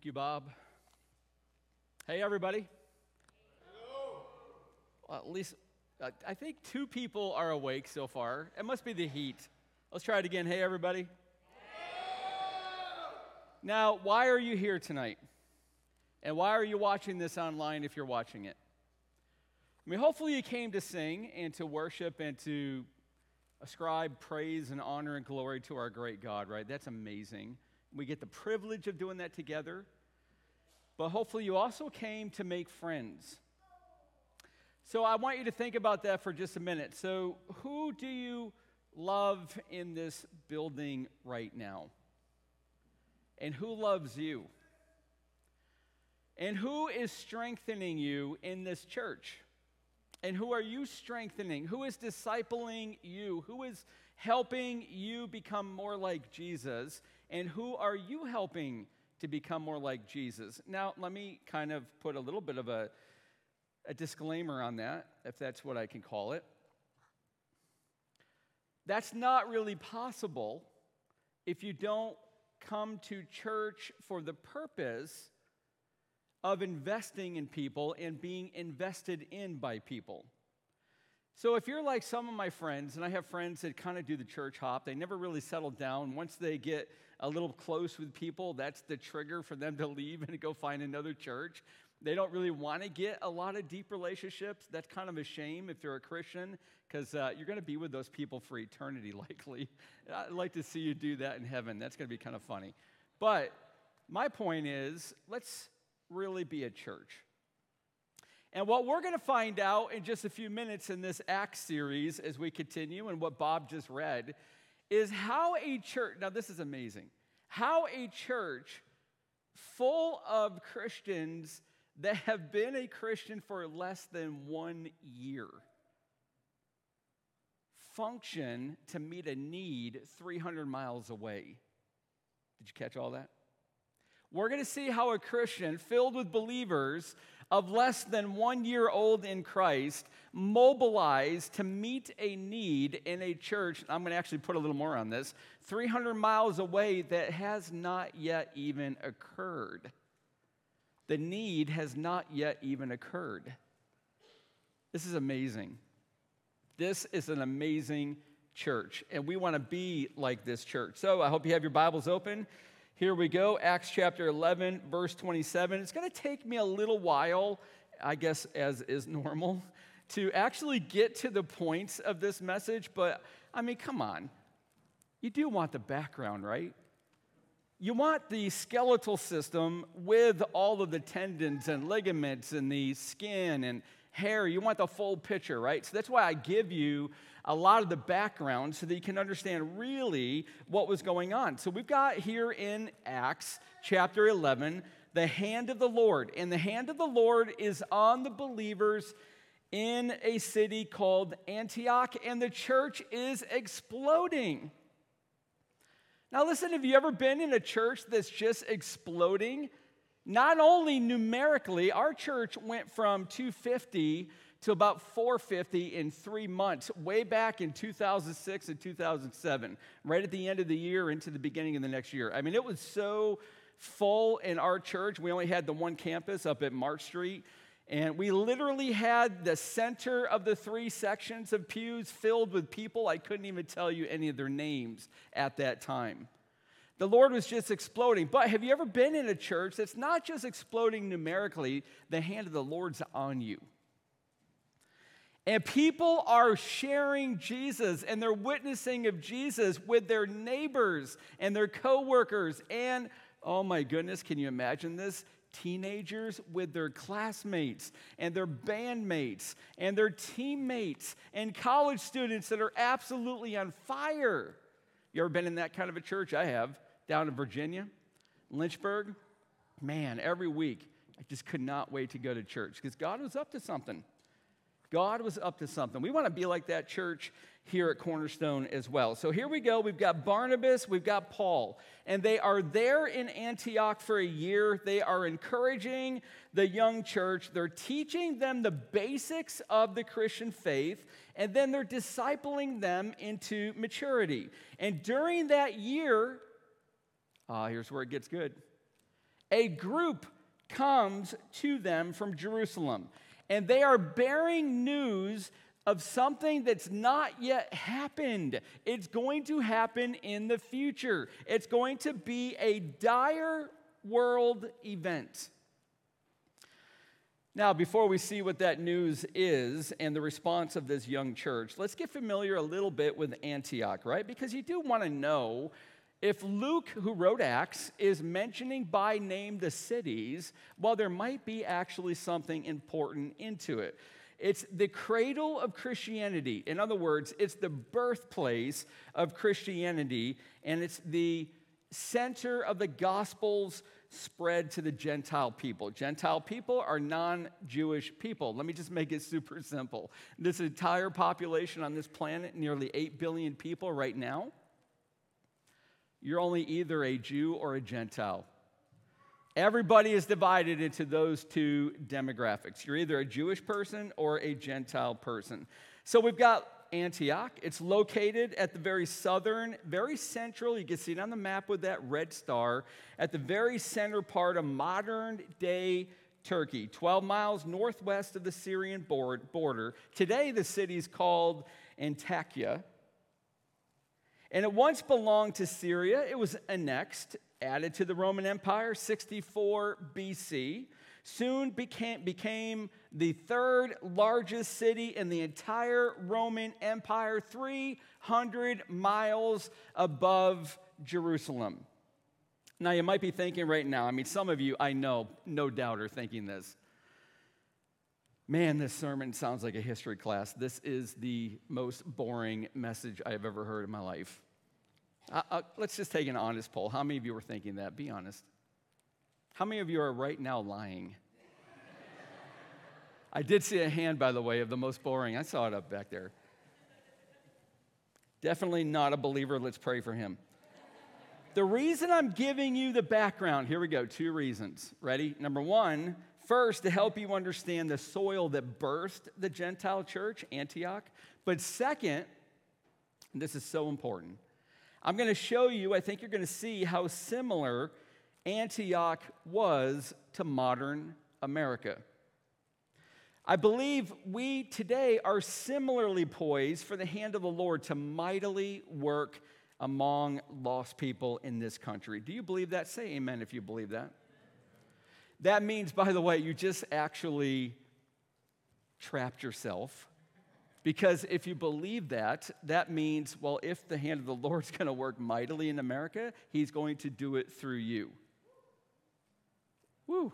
Thank you, Bob. Hey, everybody. Hello. Well, at least, uh, I think two people are awake so far. It must be the heat. Let's try it again. Hey, everybody. Hello. Now, why are you here tonight? And why are you watching this online if you're watching it? I mean, hopefully, you came to sing and to worship and to ascribe praise and honor and glory to our great God, right? That's amazing. We get the privilege of doing that together. But hopefully, you also came to make friends. So, I want you to think about that for just a minute. So, who do you love in this building right now? And who loves you? And who is strengthening you in this church? And who are you strengthening? Who is discipling you? Who is helping you become more like Jesus? And who are you helping to become more like Jesus? Now, let me kind of put a little bit of a, a disclaimer on that, if that's what I can call it. That's not really possible if you don't come to church for the purpose of investing in people and being invested in by people. So, if you're like some of my friends, and I have friends that kind of do the church hop, they never really settle down. Once they get a little close with people, that's the trigger for them to leave and go find another church. They don't really want to get a lot of deep relationships. That's kind of a shame if you're a Christian, because uh, you're going to be with those people for eternity, likely. I'd like to see you do that in heaven. That's going to be kind of funny. But my point is, let's really be a church. And what we're going to find out in just a few minutes in this Acts series as we continue, and what Bob just read, is how a church, now this is amazing, how a church full of Christians that have been a Christian for less than one year function to meet a need 300 miles away. Did you catch all that? We're going to see how a Christian filled with believers of less than one year old in Christ mobilized to meet a need in a church. I'm going to actually put a little more on this 300 miles away that has not yet even occurred. The need has not yet even occurred. This is amazing. This is an amazing church, and we want to be like this church. So I hope you have your Bibles open. Here we go, Acts chapter 11, verse 27. It's going to take me a little while, I guess, as is normal, to actually get to the points of this message, but I mean, come on. You do want the background, right? You want the skeletal system with all of the tendons and ligaments and the skin and hair. You want the full picture, right? So that's why I give you a lot of the background so that you can understand really what was going on. So we've got here in Acts chapter 11 the hand of the Lord. And the hand of the Lord is on the believers in a city called Antioch, and the church is exploding. Now, listen, have you ever been in a church that's just exploding? Not only numerically, our church went from 250 to about 450 in three months, way back in 2006 and 2007, right at the end of the year into the beginning of the next year. I mean, it was so full in our church. We only had the one campus up at Mark Street. And we literally had the center of the three sections of pews filled with people. I couldn't even tell you any of their names at that time. The Lord was just exploding. But have you ever been in a church that's not just exploding numerically, the hand of the Lord's on you? And people are sharing Jesus and they're witnessing of Jesus with their neighbors and their coworkers and oh my goodness, can you imagine this? Teenagers with their classmates and their bandmates and their teammates and college students that are absolutely on fire. You ever been in that kind of a church? I have, down in Virginia. Lynchburg, man, every week I just could not wait to go to church because God was up to something. God was up to something. We want to be like that church here at Cornerstone as well. So here we go. We've got Barnabas, we've got Paul, and they are there in Antioch for a year. They are encouraging the young church, they're teaching them the basics of the Christian faith, and then they're discipling them into maturity. And during that year, ah, here's where it gets good. A group comes to them from Jerusalem and they are bearing news of something that's not yet happened. It's going to happen in the future. It's going to be a dire world event. Now, before we see what that news is and the response of this young church, let's get familiar a little bit with Antioch, right? Because you do want to know if Luke, who wrote Acts, is mentioning by name the cities, well, there might be actually something important into it. It's the cradle of Christianity. In other words, it's the birthplace of Christianity, and it's the center of the gospel's spread to the Gentile people. Gentile people are non Jewish people. Let me just make it super simple. This entire population on this planet, nearly 8 billion people right now, you're only either a Jew or a Gentile. Everybody is divided into those two demographics. You're either a Jewish person or a Gentile person. So we've got Antioch. It's located at the very southern, very central, you can see it on the map with that red star, at the very center part of modern day Turkey, 12 miles northwest of the Syrian border. Today, the city is called Antakya. And it once belonged to Syria. It was annexed, added to the Roman Empire, 64 BC. Soon became, became the third largest city in the entire Roman Empire, 300 miles above Jerusalem. Now, you might be thinking right now, I mean, some of you I know, no doubt, are thinking this. Man, this sermon sounds like a history class. This is the most boring message I've ever heard in my life. Uh, uh, let's just take an honest poll. How many of you were thinking that? Be honest. How many of you are right now lying? I did see a hand, by the way, of the most boring. I saw it up back there. Definitely not a believer. Let's pray for him. The reason I'm giving you the background, here we go, two reasons. Ready? Number one, First, to help you understand the soil that birthed the Gentile church, Antioch. But second, this is so important, I'm going to show you, I think you're going to see how similar Antioch was to modern America. I believe we today are similarly poised for the hand of the Lord to mightily work among lost people in this country. Do you believe that? Say amen if you believe that. That means, by the way, you just actually trapped yourself. Because if you believe that, that means, well, if the hand of the Lord's going to work mightily in America, he's going to do it through you. Woo.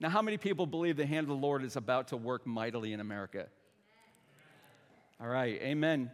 Now, how many people believe the hand of the Lord is about to work mightily in America? All right, amen.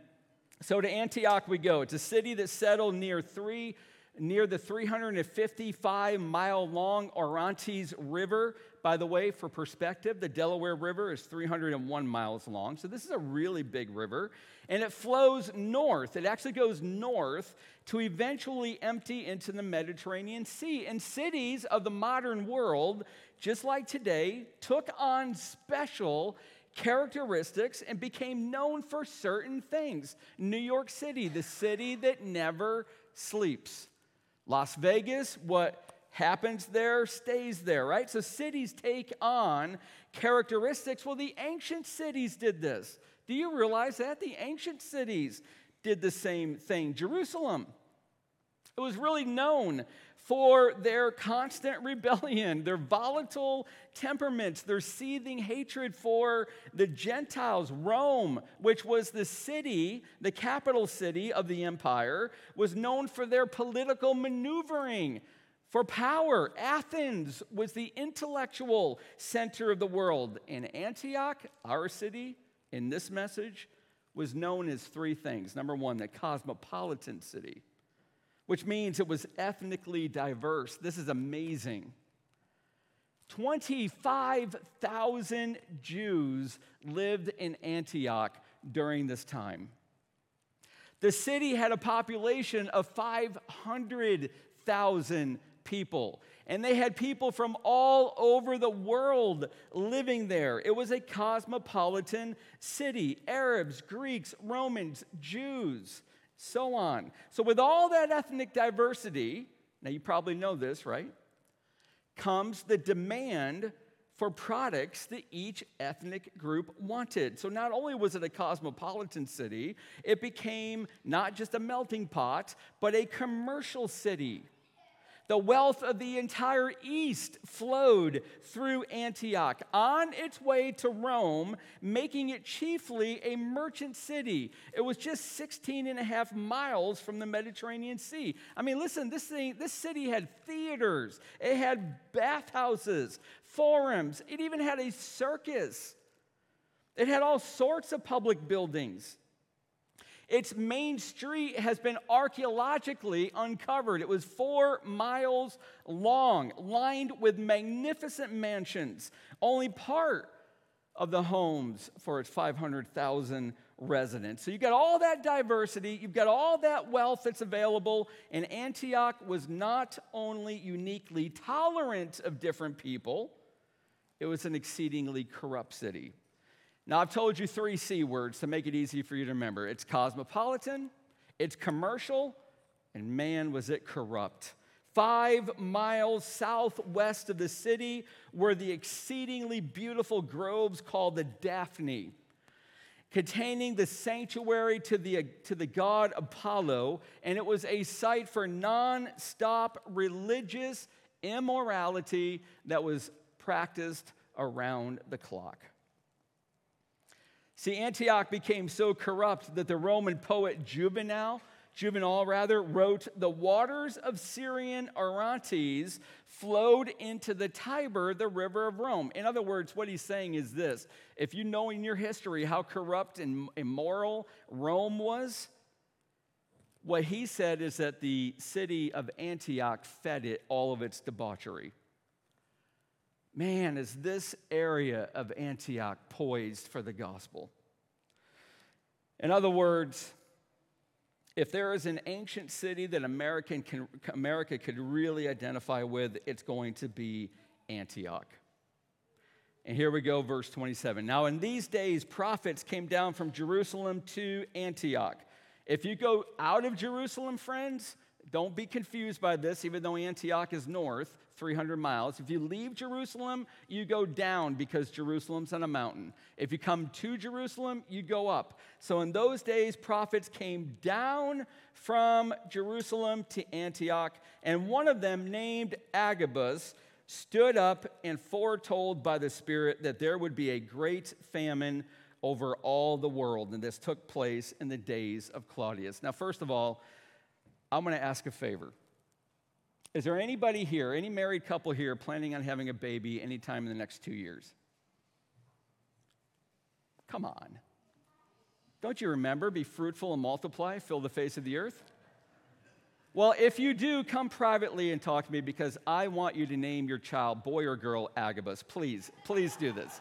So to Antioch we go. It's a city that's settled near three near the 355 mile long Orontes River. By the way, for perspective, the Delaware River is 301 miles long. So this is a really big river. And it flows north. It actually goes north to eventually empty into the Mediterranean Sea. And cities of the modern world, just like today, took on special characteristics and became known for certain things. New York City, the city that never sleeps. Las Vegas, what happens there stays there, right? So cities take on characteristics. Well, the ancient cities did this. Do you realize that? The ancient cities did the same thing. Jerusalem, it was really known for their constant rebellion, their volatile temperaments, their seething hatred for the Gentiles. Rome, which was the city, the capital city of the empire, was known for their political maneuvering. For power, Athens was the intellectual center of the world. And Antioch, our city, in this message, was known as three things. Number one, the cosmopolitan city. Which means it was ethnically diverse. This is amazing. 25,000 Jews lived in Antioch during this time. The city had a population of 500,000 people, and they had people from all over the world living there. It was a cosmopolitan city Arabs, Greeks, Romans, Jews, so on. So, with all that ethnic diversity, now you probably know this, right? Comes the demand for products that each ethnic group wanted. So not only was it a cosmopolitan city, it became not just a melting pot, but a commercial city. The wealth of the entire East flowed through Antioch on its way to Rome, making it chiefly a merchant city. It was just 16 and a half miles from the Mediterranean Sea. I mean, listen, this, thing, this city had theaters, it had bathhouses, forums, it even had a circus. It had all sorts of public buildings. Its main street has been archaeologically uncovered. It was four miles long, lined with magnificent mansions, only part of the homes for its 500,000 residents. So you've got all that diversity, you've got all that wealth that's available, and Antioch was not only uniquely tolerant of different people, it was an exceedingly corrupt city. Now, I've told you three C words to make it easy for you to remember it's cosmopolitan, it's commercial, and man, was it corrupt. Five miles southwest of the city were the exceedingly beautiful groves called the Daphne, containing the sanctuary to the, to the god Apollo, and it was a site for non stop religious immorality that was practiced around the clock. See, Antioch became so corrupt that the Roman poet Juvenal, Juvenal rather, wrote, The waters of Syrian Orontes flowed into the Tiber, the river of Rome. In other words, what he's saying is this if you know in your history how corrupt and immoral Rome was, what he said is that the city of Antioch fed it all of its debauchery. Man, is this area of Antioch poised for the gospel? In other words, if there is an ancient city that American can, America could really identify with, it's going to be Antioch. And here we go, verse 27. Now, in these days, prophets came down from Jerusalem to Antioch. If you go out of Jerusalem, friends, don't be confused by this, even though Antioch is north. 300 miles. If you leave Jerusalem, you go down because Jerusalem's on a mountain. If you come to Jerusalem, you go up. So in those days, prophets came down from Jerusalem to Antioch, and one of them, named Agabus, stood up and foretold by the Spirit that there would be a great famine over all the world. And this took place in the days of Claudius. Now, first of all, I'm going to ask a favor. Is there anybody here, any married couple here, planning on having a baby anytime in the next two years? Come on. Don't you remember? Be fruitful and multiply, fill the face of the earth? Well, if you do, come privately and talk to me because I want you to name your child, boy or girl, Agabus. Please, please do this.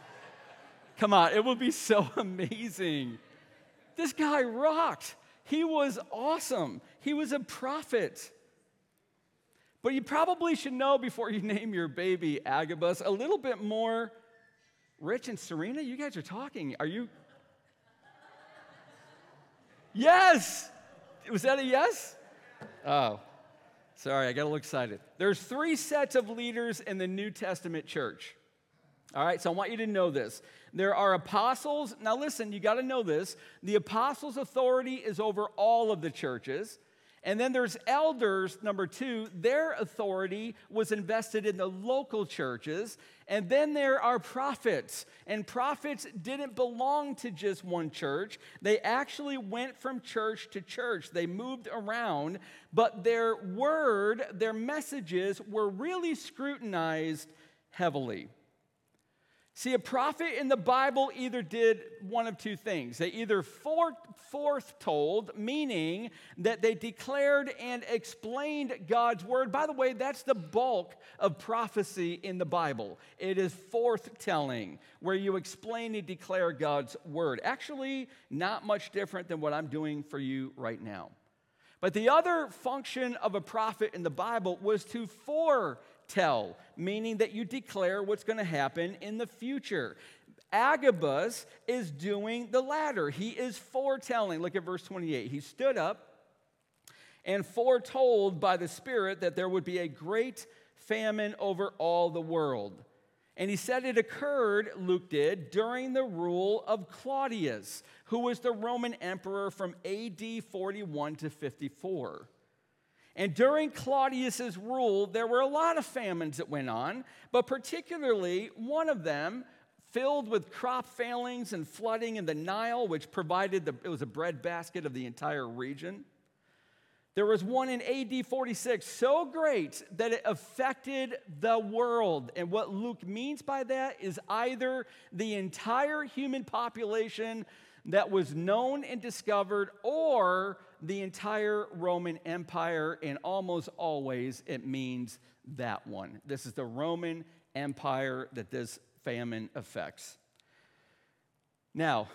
Come on, it will be so amazing. This guy rocked. He was awesome. He was a prophet. But you probably should know before you name your baby Agabus a little bit more. Rich and Serena, you guys are talking. Are you? Yes! Was that a yes? Oh, sorry, I got a little excited. There's three sets of leaders in the New Testament church. All right, so I want you to know this. There are apostles. Now, listen, you got to know this. The apostles' authority is over all of the churches. And then there's elders, number two, their authority was invested in the local churches. And then there are prophets. And prophets didn't belong to just one church, they actually went from church to church. They moved around, but their word, their messages were really scrutinized heavily. See, a prophet in the Bible either did one of two things. They either foretold, meaning that they declared and explained God's word. By the way, that's the bulk of prophecy in the Bible. It is forthtelling, where you explain and declare God's word. Actually, not much different than what I'm doing for you right now. But the other function of a prophet in the Bible was to foretell tell, meaning that you declare what's going to happen in the future. Agabus is doing the latter. He is foretelling. Look at verse 28. He stood up and foretold by the Spirit that there would be a great famine over all the world. And he said it occurred, Luke did, during the rule of Claudius, who was the Roman emperor from AD 41 to 54. And during Claudius's rule, there were a lot of famines that went on, but particularly one of them filled with crop failings and flooding in the Nile, which provided the, it was a breadbasket of the entire region. There was one in AD 46 so great that it affected the world. And what Luke means by that is either the entire human population that was known and discovered or the entire Roman Empire, and almost always it means that one. This is the Roman Empire that this famine affects. Now,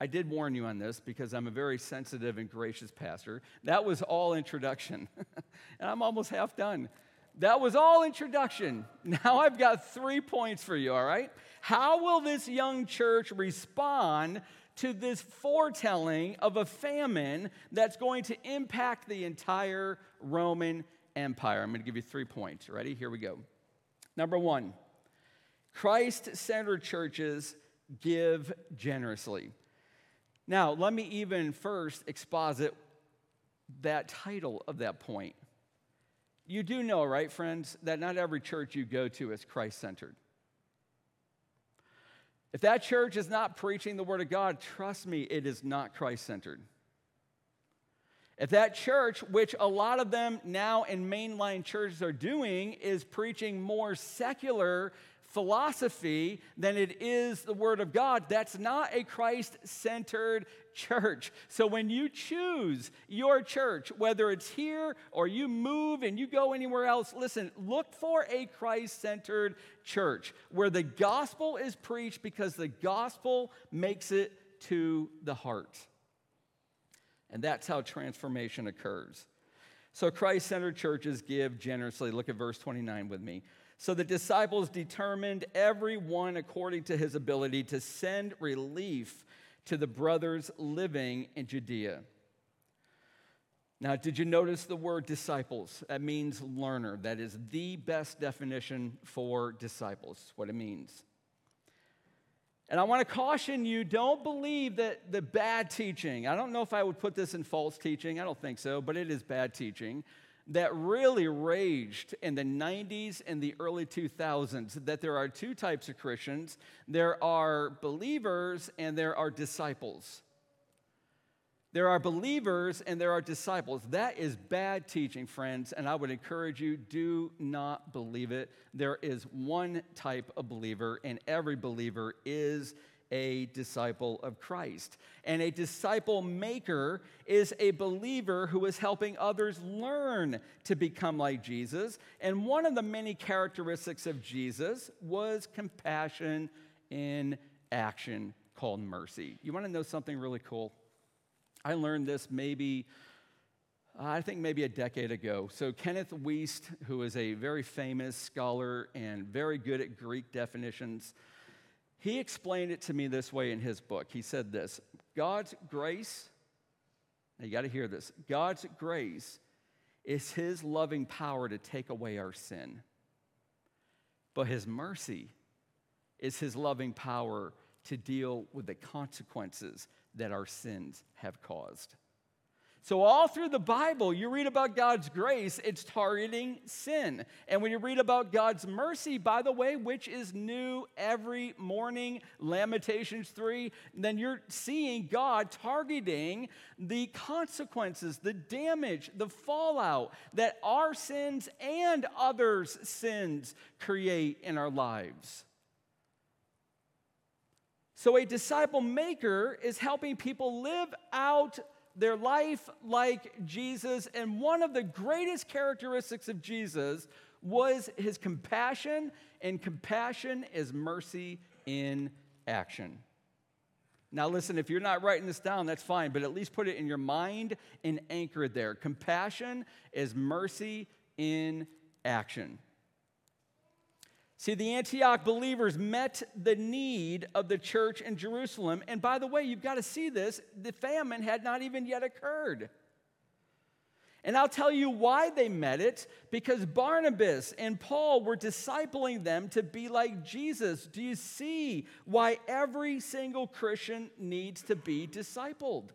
I did warn you on this because I'm a very sensitive and gracious pastor. That was all introduction, and I'm almost half done. That was all introduction. Now I've got three points for you, all right? How will this young church respond to this foretelling of a famine that's going to impact the entire Roman Empire. I'm going to give you three points. Ready? Here we go. Number one, Christ centered churches give generously. Now, let me even first exposit that title of that point. You do know, right, friends, that not every church you go to is Christ centered. If that church is not preaching the Word of God, trust me, it is not Christ centered. If that church, which a lot of them now in mainline churches are doing, is preaching more secular philosophy than it is the Word of God. That's not a Christ centered church. So when you choose your church, whether it's here or you move and you go anywhere else, listen, look for a Christ centered church where the gospel is preached because the gospel makes it to the heart. And that's how transformation occurs. So Christ centered churches give generously. Look at verse 29 with me. So the disciples determined, everyone according to his ability, to send relief to the brothers living in Judea. Now, did you notice the word disciples? That means learner. That is the best definition for disciples, what it means. And I want to caution you don't believe that the bad teaching, I don't know if I would put this in false teaching, I don't think so, but it is bad teaching that really raged in the 90s and the early 2000s that there are two types of Christians there are believers and there are disciples. There are believers and there are disciples. That is bad teaching, friends, and I would encourage you do not believe it. There is one type of believer, and every believer is a disciple of Christ. And a disciple maker is a believer who is helping others learn to become like Jesus. And one of the many characteristics of Jesus was compassion in action called mercy. You want to know something really cool? I learned this maybe. I think maybe a decade ago. So, Kenneth Wuest, who is a very famous scholar and very good at Greek definitions, he explained it to me this way in his book. He said this God's grace, now you got to hear this God's grace is his loving power to take away our sin, but his mercy is his loving power to deal with the consequences that our sins have caused. So, all through the Bible, you read about God's grace, it's targeting sin. And when you read about God's mercy, by the way, which is new every morning, Lamentations 3, then you're seeing God targeting the consequences, the damage, the fallout that our sins and others' sins create in our lives. So, a disciple maker is helping people live out their life like Jesus. And one of the greatest characteristics of Jesus was his compassion, and compassion is mercy in action. Now, listen, if you're not writing this down, that's fine, but at least put it in your mind and anchor it there. Compassion is mercy in action. See, the Antioch believers met the need of the church in Jerusalem. And by the way, you've got to see this the famine had not even yet occurred. And I'll tell you why they met it because Barnabas and Paul were discipling them to be like Jesus. Do you see why every single Christian needs to be discipled?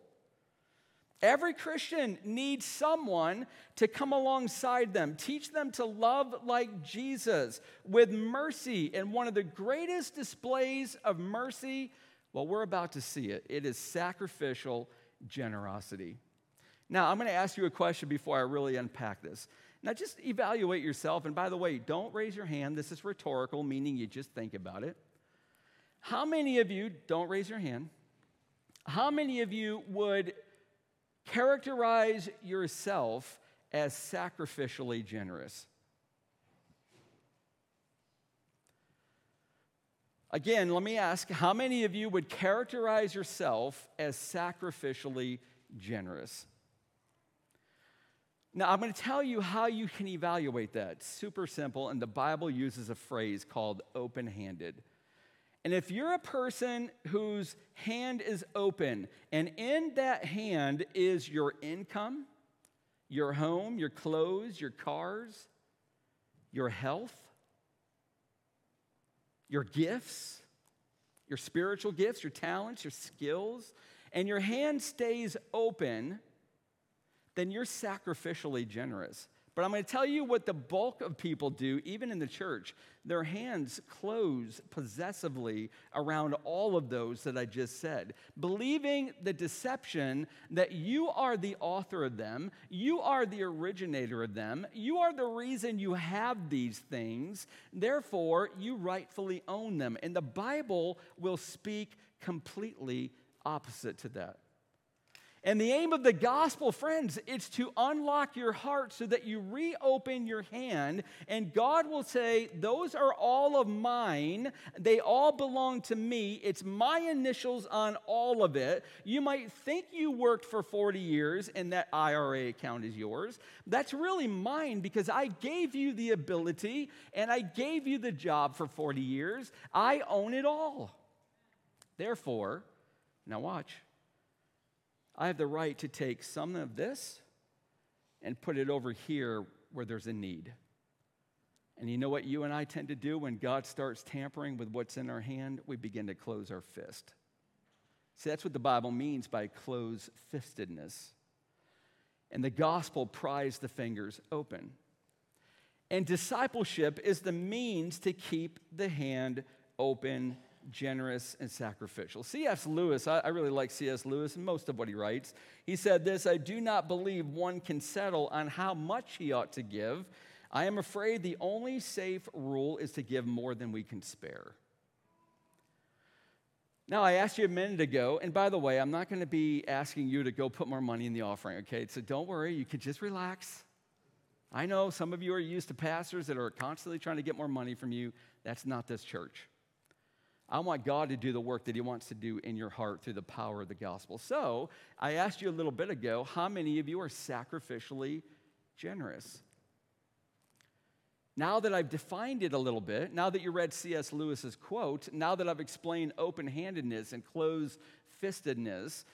Every Christian needs someone to come alongside them, teach them to love like Jesus with mercy. And one of the greatest displays of mercy, well, we're about to see it. It is sacrificial generosity. Now, I'm going to ask you a question before I really unpack this. Now, just evaluate yourself. And by the way, don't raise your hand. This is rhetorical, meaning you just think about it. How many of you, don't raise your hand, how many of you would characterize yourself as sacrificially generous? Again, let me ask how many of you would characterize yourself as sacrificially generous? Now, I'm going to tell you how you can evaluate that. super simple, and the Bible uses a phrase called open handed. And if you're a person whose hand is open, and in that hand is your income, your home, your clothes, your cars, your health, your gifts, your spiritual gifts, your talents, your skills, and your hand stays open then you're sacrificially generous. But I'm going to tell you what the bulk of people do, even in the church. Their hands close possessively around all of those that I just said, believing the deception that you are the author of them, you are the originator of them, you are the reason you have these things, therefore, you rightfully own them. And the Bible will speak completely opposite to that. And the aim of the gospel, friends, it's to unlock your heart so that you reopen your hand and God will say, Those are all of mine. They all belong to me. It's my initials on all of it. You might think you worked for 40 years and that IRA account is yours. That's really mine because I gave you the ability and I gave you the job for 40 years. I own it all. Therefore, now watch. I have the right to take some of this and put it over here where there's a need. And you know what you and I tend to do when God starts tampering with what's in our hand? We begin to close our fist. See, that's what the Bible means by close fistedness. And the gospel pries the fingers open. And discipleship is the means to keep the hand open generous, and sacrificial. C.S. Lewis, I, I really like C.S. Lewis and most of what he writes. He said this I do not believe one can settle on how much he ought to give. I am afraid the only safe rule is to give more than we can spare. Now, I asked you a minute ago, and by the way, I'm not going to be asking you to go put more money in the offering, okay? So don't worry, you can just relax. I know some of you are used to pastors that are constantly trying to get more money from you. That's not this church. I want God to do the work that He wants to do in your heart through the power of the gospel. So, I asked you a little bit ago how many of you are sacrificially generous? Now that I've defined it a little bit, now that you read C.S. Lewis's quote, now that I've explained open handedness and closed fistedness,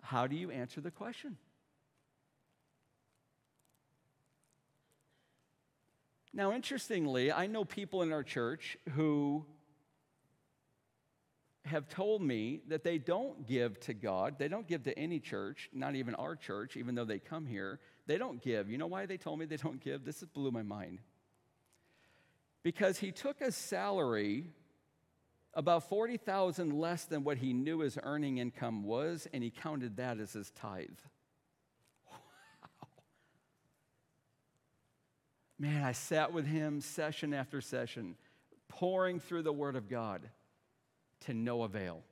how do you answer the question? Now, interestingly, I know people in our church who have told me that they don't give to God. They don't give to any church, not even our church, even though they come here. They don't give. You know why they told me they don't give? This blew my mind. Because he took a salary about 40,000 less than what he knew his earning income was and he counted that as his tithe. Wow. Man, I sat with him session after session, pouring through the word of God to no avail.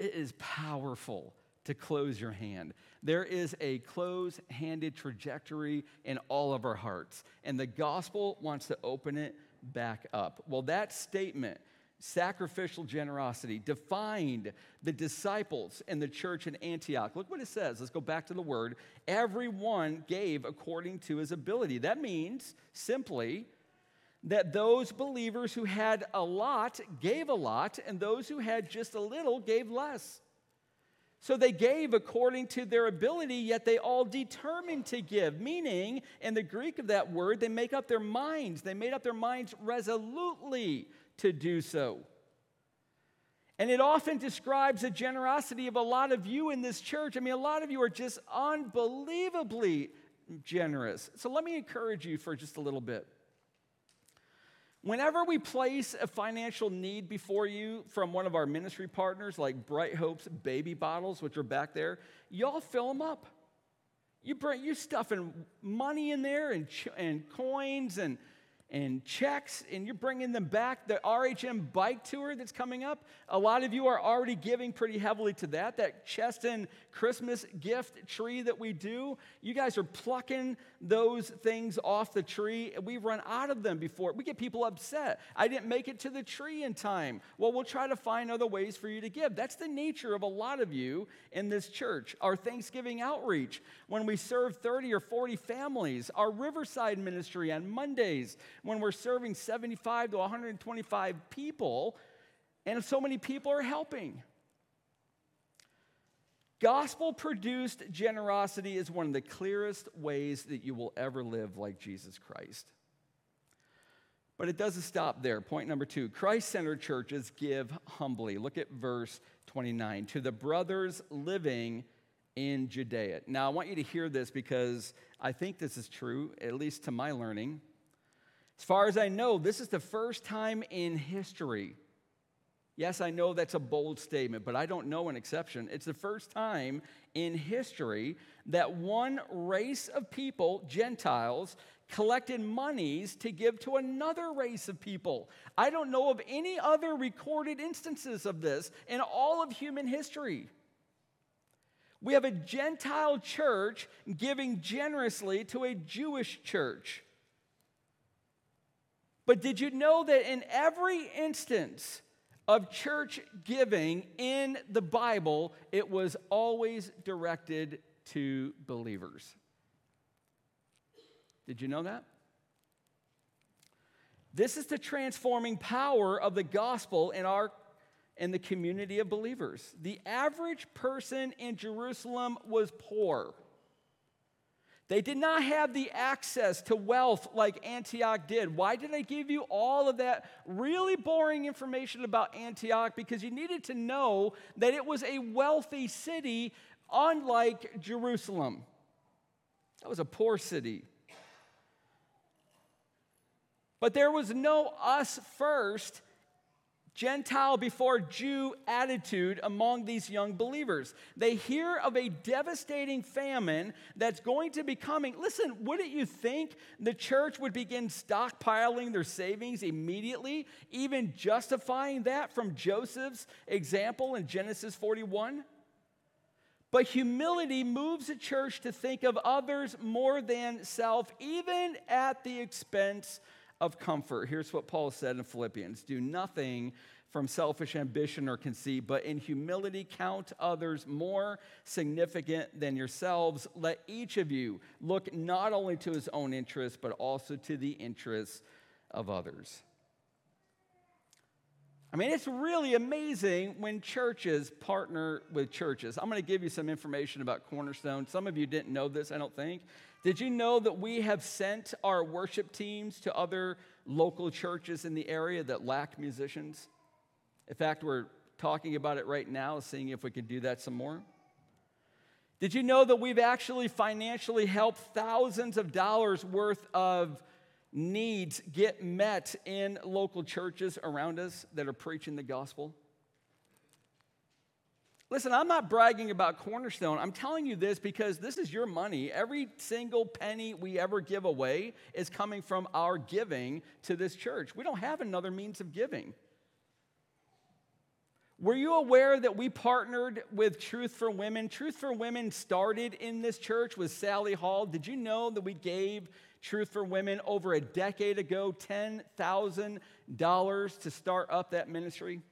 it is powerful to close your hand. There is a close handed trajectory in all of our hearts, and the gospel wants to open it back up. Well, that statement, sacrificial generosity, defined the disciples and the church in Antioch. Look what it says. Let's go back to the word. Everyone gave according to his ability. That means simply, that those believers who had a lot gave a lot, and those who had just a little gave less. So they gave according to their ability, yet they all determined to give. Meaning, in the Greek of that word, they make up their minds. They made up their minds resolutely to do so. And it often describes the generosity of a lot of you in this church. I mean, a lot of you are just unbelievably generous. So let me encourage you for just a little bit. Whenever we place a financial need before you from one of our ministry partners, like Bright Hope's baby bottles, which are back there, y'all fill them up. You bring you stuffing money in there and, and coins and and checks and you're bringing them back. The RHM bike tour that's coming up, a lot of you are already giving pretty heavily to that. That Cheston Christmas gift tree that we do, you guys are plucking those things off the tree. We run out of them before. We get people upset. I didn't make it to the tree in time. Well, we'll try to find other ways for you to give. That's the nature of a lot of you in this church. Our Thanksgiving outreach, when we serve 30 or 40 families, our Riverside ministry on Mondays, when we're serving 75 to 125 people, and so many people are helping. Gospel produced generosity is one of the clearest ways that you will ever live like Jesus Christ. But it doesn't stop there. Point number two Christ centered churches give humbly. Look at verse 29 to the brothers living in Judea. Now, I want you to hear this because I think this is true, at least to my learning. As far as I know, this is the first time in history. Yes, I know that's a bold statement, but I don't know an exception. It's the first time in history that one race of people, Gentiles, collected monies to give to another race of people. I don't know of any other recorded instances of this in all of human history. We have a Gentile church giving generously to a Jewish church. But did you know that in every instance of church giving in the Bible, it was always directed to believers? Did you know that? This is the transforming power of the gospel in our in the community of believers. The average person in Jerusalem was poor. They did not have the access to wealth like Antioch did. Why did I give you all of that really boring information about Antioch? Because you needed to know that it was a wealthy city, unlike Jerusalem. That was a poor city. But there was no us first Gentile before Jew attitude among these young believers. They hear of a devastating famine that's going to be coming. Listen, wouldn't you think the church would begin stockpiling their savings immediately, even justifying that from Joseph's example in Genesis 41? But humility moves the church to think of others more than self, even at the expense of comfort. Here's what Paul said in Philippians Do nothing from selfish ambition or conceit, but in humility count others more significant than yourselves. Let each of you look not only to his own interests, but also to the interests of others. I mean, it's really amazing when churches partner with churches. I'm going to give you some information about Cornerstone. Some of you didn't know this, I don't think. Did you know that we have sent our worship teams to other local churches in the area that lack musicians? In fact, we're talking about it right now, seeing if we can do that some more. Did you know that we've actually financially helped thousands of dollars worth of needs get met in local churches around us that are preaching the gospel? Listen, I'm not bragging about Cornerstone. I'm telling you this because this is your money. Every single penny we ever give away is coming from our giving to this church. We don't have another means of giving. Were you aware that we partnered with Truth for Women? Truth for Women started in this church with Sally Hall. Did you know that we gave Truth for Women over a decade ago $10,000 to start up that ministry?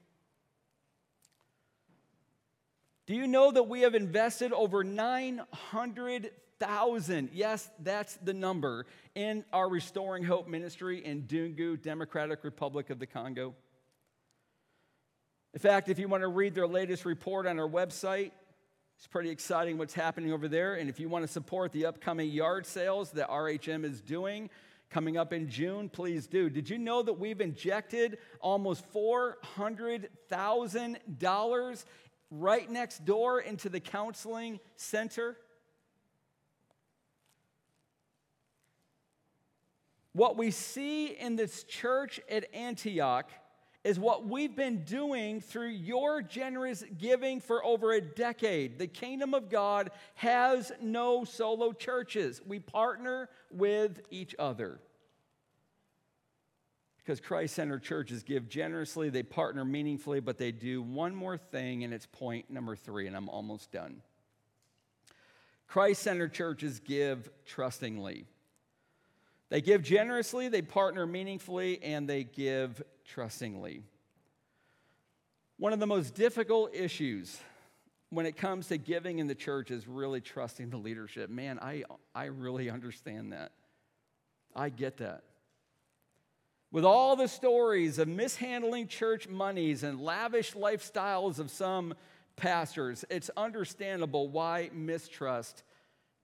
Do you know that we have invested over 900,000, yes, that's the number, in our Restoring Hope ministry in Dungu, Democratic Republic of the Congo? In fact, if you want to read their latest report on our website, it's pretty exciting what's happening over there. And if you want to support the upcoming yard sales that RHM is doing coming up in June, please do. Did you know that we've injected almost $400,000 right next door into the counseling center? What we see in this church at Antioch is what we've been doing through your generous giving for over a decade. The kingdom of God has no solo churches, we partner with each other. Because Christ centered churches give generously, they partner meaningfully, but they do one more thing, and it's point number three, and I'm almost done. Christ centered churches give trustingly. They give generously, they partner meaningfully, and they give trustingly. One of the most difficult issues when it comes to giving in the church is really trusting the leadership. Man, I, I really understand that. I get that. With all the stories of mishandling church monies and lavish lifestyles of some pastors, it's understandable why mistrust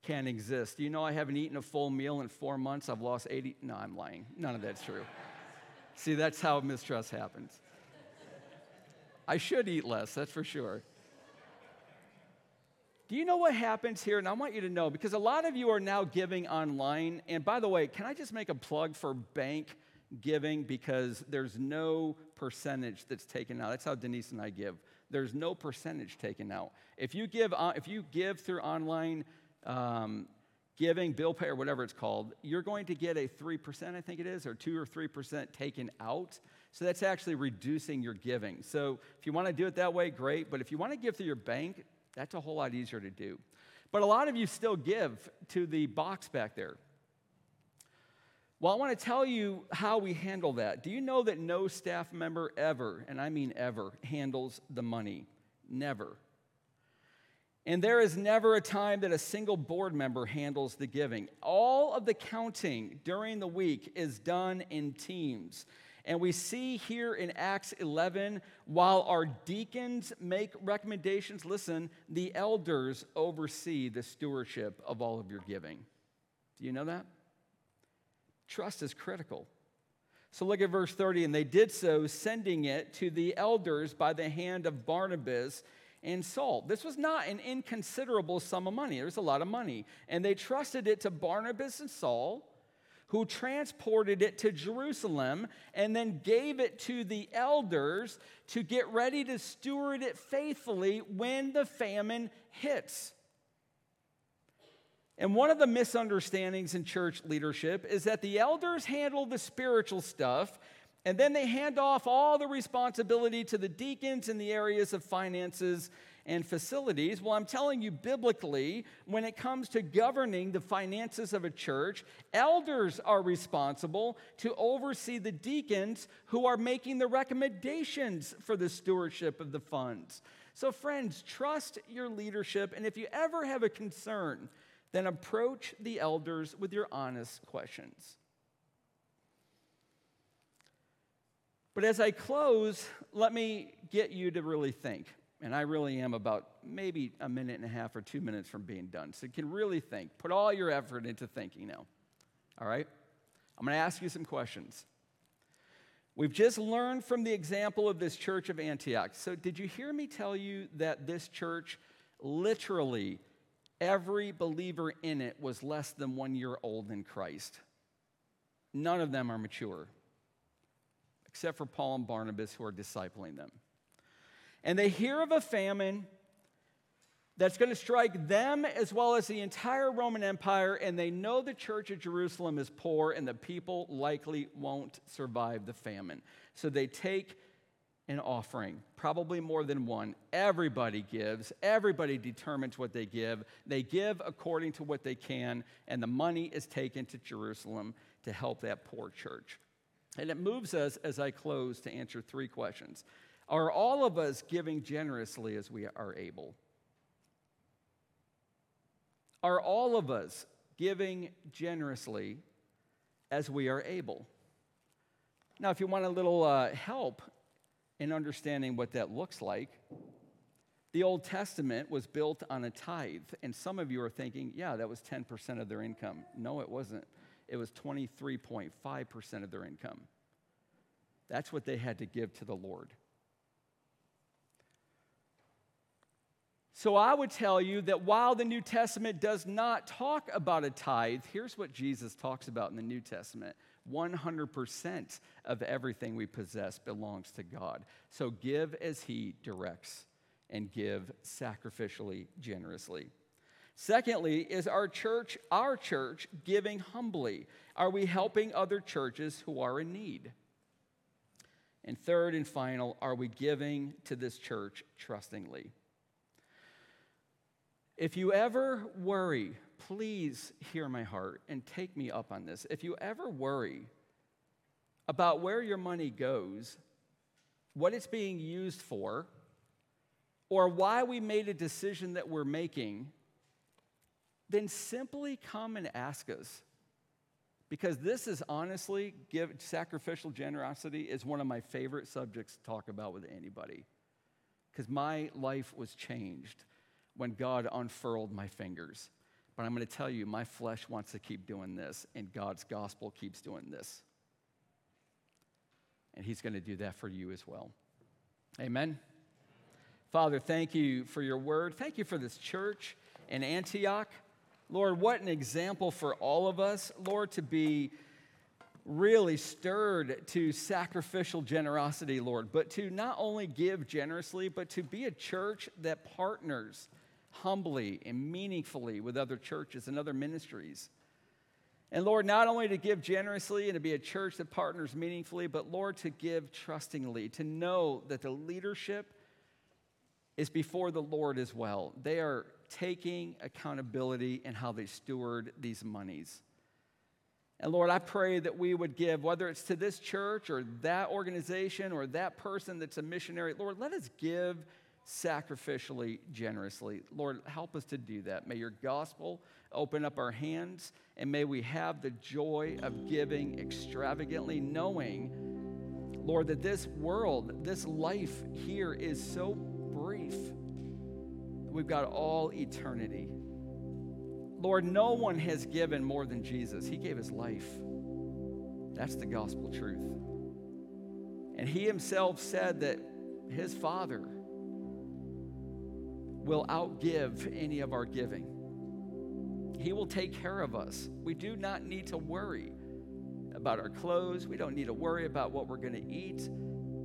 can exist. You know, I haven't eaten a full meal in four months. I've lost 80. No, I'm lying. None of that's true. See, that's how mistrust happens. I should eat less, that's for sure. Do you know what happens here? And I want you to know because a lot of you are now giving online. And by the way, can I just make a plug for bank giving? Because there's no percentage that's taken out. That's how Denise and I give. There's no percentage taken out. If you give, if you give through online um, giving, bill pay, or whatever it's called, you're going to get a 3%, I think it is, or 2 or 3% taken out. So that's actually reducing your giving. So if you want to do it that way, great. But if you want to give through your bank, that's a whole lot easier to do. But a lot of you still give to the box back there. Well, I want to tell you how we handle that. Do you know that no staff member ever, and I mean ever, handles the money? Never. And there is never a time that a single board member handles the giving. All of the counting during the week is done in teams. And we see here in Acts 11, while our deacons make recommendations, listen, the elders oversee the stewardship of all of your giving. Do you know that? Trust is critical. So look at verse 30. And they did so, sending it to the elders by the hand of Barnabas and Saul. This was not an inconsiderable sum of money, it was a lot of money. And they trusted it to Barnabas and Saul who transported it to Jerusalem and then gave it to the elders to get ready to steward it faithfully when the famine hits. And one of the misunderstandings in church leadership is that the elders handle the spiritual stuff and then they hand off all the responsibility to the deacons in the areas of finances and facilities. Well, I'm telling you, biblically, when it comes to governing the finances of a church, elders are responsible to oversee the deacons who are making the recommendations for the stewardship of the funds. So, friends, trust your leadership, and if you ever have a concern, then approach the elders with your honest questions. But as I close, let me get you to really think and I really am about maybe a minute and a half or two minutes from being done. So you can really think. Put all your effort into thinking now. All right? I'm going to ask you some questions. We've just learned from the example of this church of Antioch. So, did you hear me tell you that this church, literally, every believer in it was less than one year old in Christ? None of them are mature, except for Paul and Barnabas, who are discipling them and they hear of a famine that's going to strike them as well as the entire Roman Empire, and they know the church of Jerusalem is poor and the people likely won't survive the famine. So they take an offering, probably more than one. Everybody gives, everybody determines what they give. They give according to what they can, and the money is taken to Jerusalem to help that poor church. And it moves us, as I close, to answer three questions. Are all of us giving generously as we are able? Are all of us giving generously as we are able? Now, if you want a little uh, help in understanding what that looks like, the Old Testament was built on a tithe. And some of you are thinking, yeah, that was 10% of their income. No, it wasn't. It was 23.5% of their income. That's what they had to give to the Lord. So I would tell you that while the New Testament does not talk about a tithe, here's what Jesus talks about in the New Testament 100% of everything we possess belongs to God. So give as He directs and give sacrificially, generously. Secondly, is our church, our church, giving humbly? Are we helping other churches who are in need? And third and final, are we giving to this church trustingly? If you ever worry please hear my heart and take me up on this. If you ever worry about where your money goes, what it's being used for, or why we made a decision that we're making, then simply come and ask us. Because this is honestly, give, sacrificial generosity is one of my favorite subjects to talk about with anybody. Because my life was changed when God unfurled my fingers. But I'm going to tell you, my flesh wants to keep doing this, and God's gospel keeps doing this. And He's going to do that for you as well. Amen. Father, thank you for your word. Thank you for this church in Antioch. Lord, what an example for all of us, Lord, to be really stirred to sacrificial generosity, Lord, but to not only give generously, but to be a church that partners humbly and meaningfully with other churches and other ministries. And Lord, not only to give generously and to be a church that partners meaningfully, but Lord, to give trustingly, to know that the leadership is before the Lord as well. They are taking accountability in how they steward these monies. And Lord, I pray that we would give, whether it's to this church or that organization or that person that's a missionary, Lord, let us give sacrificially, generously. Lord, help us to do that. May your gospel open up our hands, and may we have the joy of giving extravagantly, knowing, Lord, that this world, this life here is so brief. We've got all eternity. Lord, no one has given more than Jesus. He gave his life. That's the gospel truth. And he himself said that his Father will outgive any of our giving. He will take care of us. We do not need to worry about our clothes. We don't need to worry about what we're going to eat.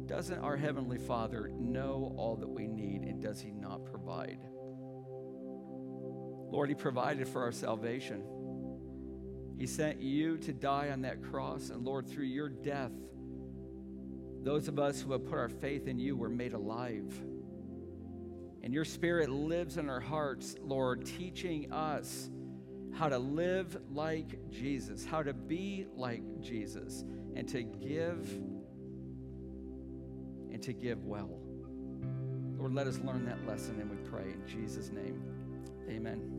Doesn't our Heavenly Father know all that we need and does He not provide? Lord, He provided for our salvation. He sent you to die on that cross, and Lord, through your death, those of us who have put our faith in you were made alive. And your spirit lives in our hearts, Lord, teaching us how to live like Jesus, how to be like Jesus, and to give and to give well. Lord, let us learn that lesson and we pray in Jesus' name. Amen.